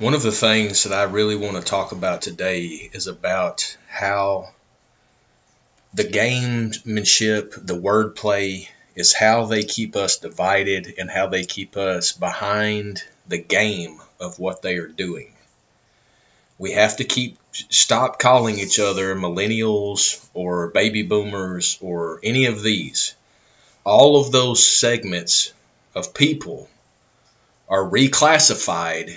One of the things that I really want to talk about today is about how the gamemanship, the wordplay, is how they keep us divided and how they keep us behind the game of what they are doing. We have to keep stop calling each other millennials or baby boomers or any of these. All of those segments of people are reclassified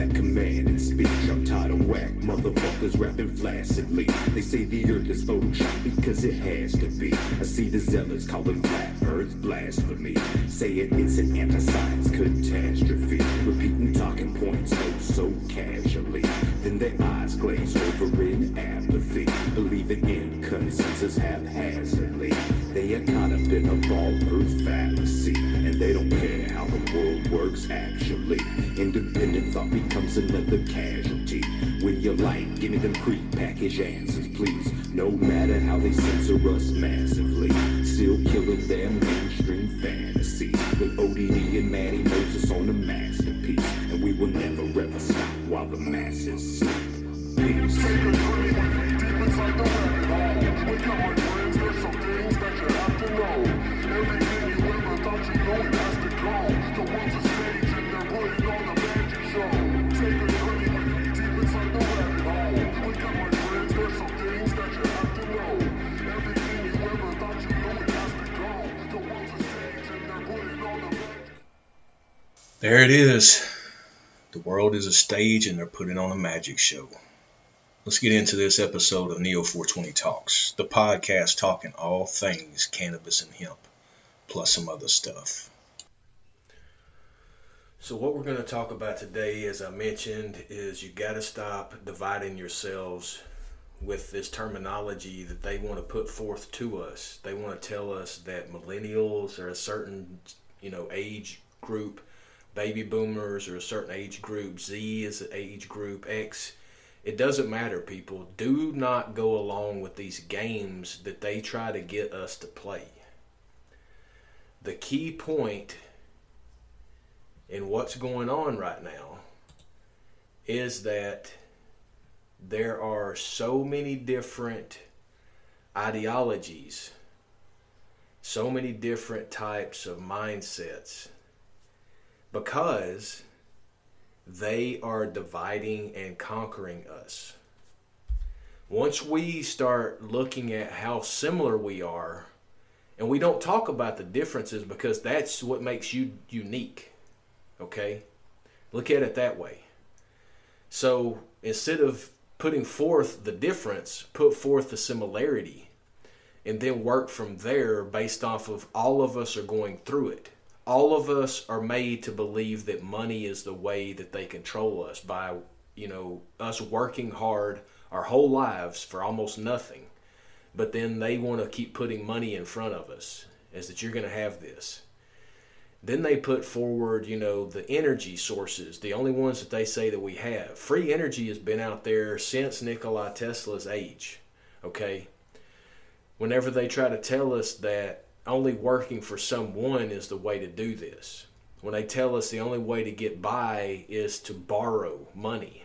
that command and speech. I'm tired of whack motherfuckers rapping flaccidly. They say the earth is photoshopped because it has to be. I see the zealots calling flat earth blasphemy, saying it's an anti-science catastrophe. Repeating talking points oh so casually. Then their eyes glaze over in apathy, believing in consensus haphazardly. They are caught up in a ball earth fallacy, and they don't world works actually. Independent thought becomes another casualty. When you like, give me them pre-packaged answers, please. No matter how they censor us massively, still killing their mainstream fantasies. With ODD and Maddie Moses on the masterpiece, and we will never ever stop while the masses sleep. Peace. There it is. The world is a stage and they're putting on a magic show. Let's get into this episode of Neo 420 Talks, the podcast talking all things cannabis and hemp, plus some other stuff. So, what we're going to talk about today, as I mentioned, is you got to stop dividing yourselves with this terminology that they want to put forth to us. They want to tell us that millennials are a certain, you know, age group baby boomers or a certain age group, Z is an age group, X. It doesn't matter, people. Do not go along with these games that they try to get us to play. The key point in what's going on right now is that there are so many different ideologies, so many different types of mindsets because they are dividing and conquering us. Once we start looking at how similar we are, and we don't talk about the differences because that's what makes you unique. Okay? Look at it that way. So instead of putting forth the difference, put forth the similarity, and then work from there based off of all of us are going through it all of us are made to believe that money is the way that they control us by you know us working hard our whole lives for almost nothing. But then they want to keep putting money in front of us as that you're going to have this. Then they put forward you know the energy sources the only ones that they say that we have. Free energy has been out there since nikola tesla's age okay? Whenever they try to tell us that only working for someone is the way to do this. When they tell us the only way to get by is to borrow money.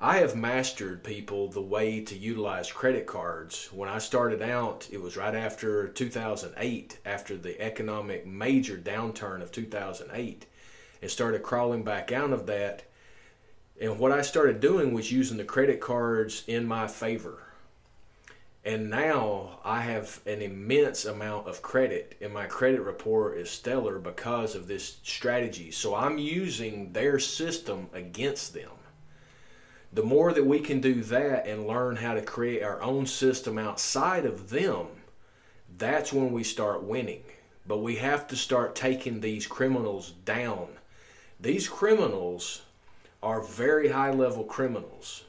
I have mastered people the way to utilize credit cards. When I started out, it was right after 2008, after the economic major downturn of 2008, and started crawling back out of that. And what I started doing was using the credit cards in my favor. And now I have an immense amount of credit, and my credit report is stellar because of this strategy. So I'm using their system against them. The more that we can do that and learn how to create our own system outside of them, that's when we start winning. But we have to start taking these criminals down. These criminals are very high level criminals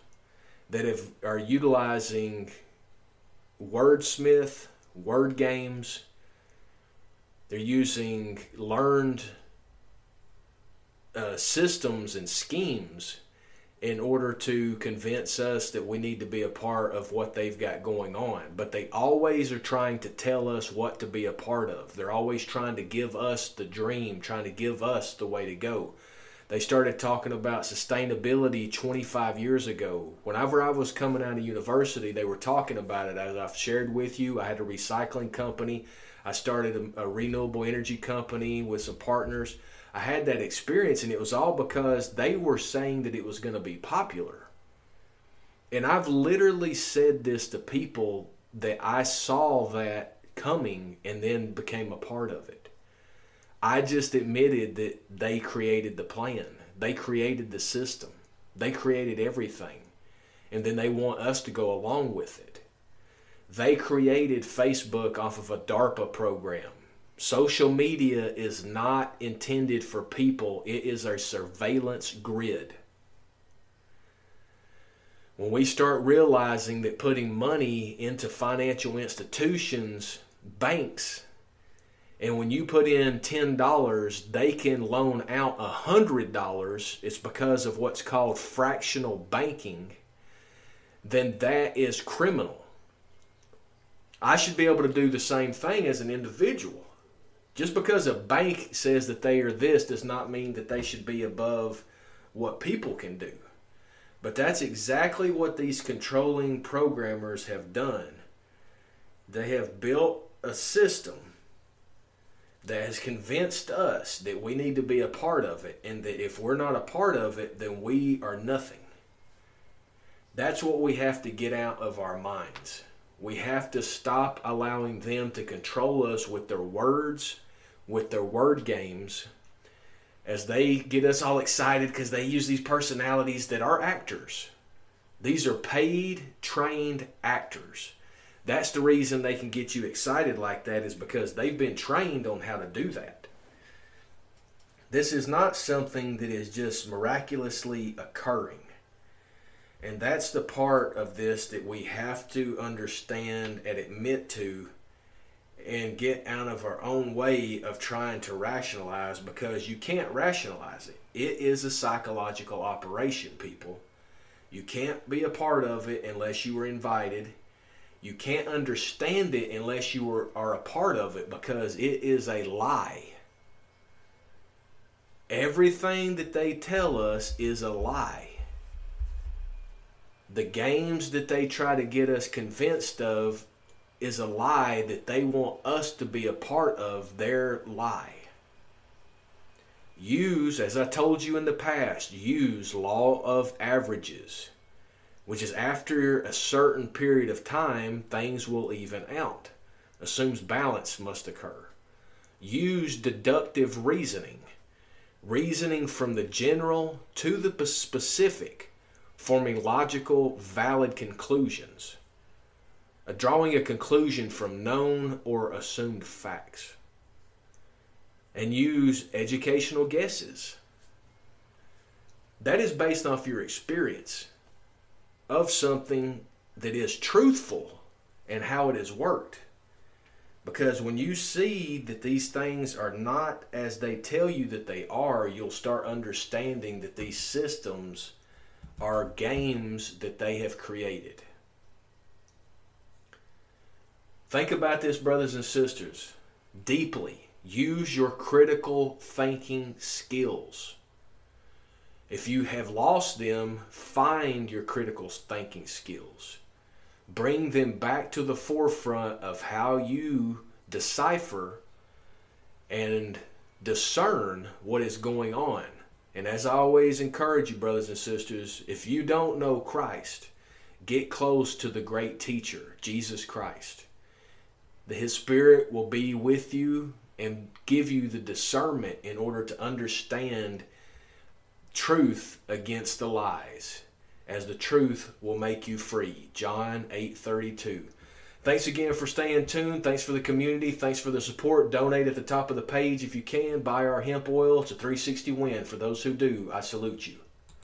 that have, are utilizing wordsmith, word games. They're using learned uh, systems and schemes in order to convince us that we need to be a part of what they've got going on. But they always are trying to tell us what to be a part of. They're always trying to give us the dream, trying to give us the way to go. They started talking about sustainability 25 years ago. Whenever I was coming out of university, they were talking about it. As I've shared with you, I had a recycling company. I started a, a renewable energy company with some partners I had that experience, and it was all because they were saying that it was going to be popular. And I've literally said this to people that I saw that coming and then became a part of it. I just admitted that they created the plan, they created the system, they created everything, and then they want us to go along with it. They created Facebook off of a DARPA program. Social media is not intended for people, it is a surveillance grid. When we start realizing that putting money into financial institutions, banks, and when you put in $10, they can loan out $100, it's because of what's called fractional banking, then that is criminal. I should be able to do the same thing as an individual. Just because a bank says that they are this does not mean that they should be above what people can do. But that's exactly what these controlling programmers have done. They have built a system that has convinced us that we need to be a part of it, and that if we're not a part of it, then we are nothing. That's what we have to get out of our minds. We have to stop allowing them to control us with their words with their word games as they get us all excited because they use these personalities that are actors. These are paid, trained actors. That's the reason they can get you excited like that, is because they've been trained on how to do that. This is not something that is just miraculously occurring. And that's the part of this that we have to understand and admit to and get out of our own way of trying to rationalize because you can't rationalize it. It is a psychological operation, people. You can't be a part of it unless you were invited. You can't understand it unless you are, are a part of it because it is a lie. Everything that they tell us is a lie. The games that they try to get us convinced of is a lie that they want us to be a part of their lie. Use, as I told you in the past, use law of averages, which is after a certain period of time, things will even out. Assumes balance must occur. Use deductive reasoning, reasoning from the general to the specific, forming logical, valid conclusions drawing a conclusion from known or assumed facts. And use educational guesses. That is based off your experience of something that is truthful and how it has worked. Because when you see that these things are not as they tell you that they are, you'll start understanding that these systems are games that they have created. Think about this, brothers and sisters, deeply. Use your critical thinking skills. If you have lost them, find your critical thinking skills. Bring them back to the forefront of how you decipher and discern what is going on. And as I always encourage you, brothers and sisters, if you don't know Christ, get close to the great teacher, Jesus Christ His Spirit will be with you and give you the discernment in order to understand truth against the lies, as the truth will make you free. John 8:32. Thanks again for staying tuned. Thanks for the community. Thanks for the support. Donate at the top of the page if you can. Buy our hemp oil. It's a 360 win. For those who do, I salute you.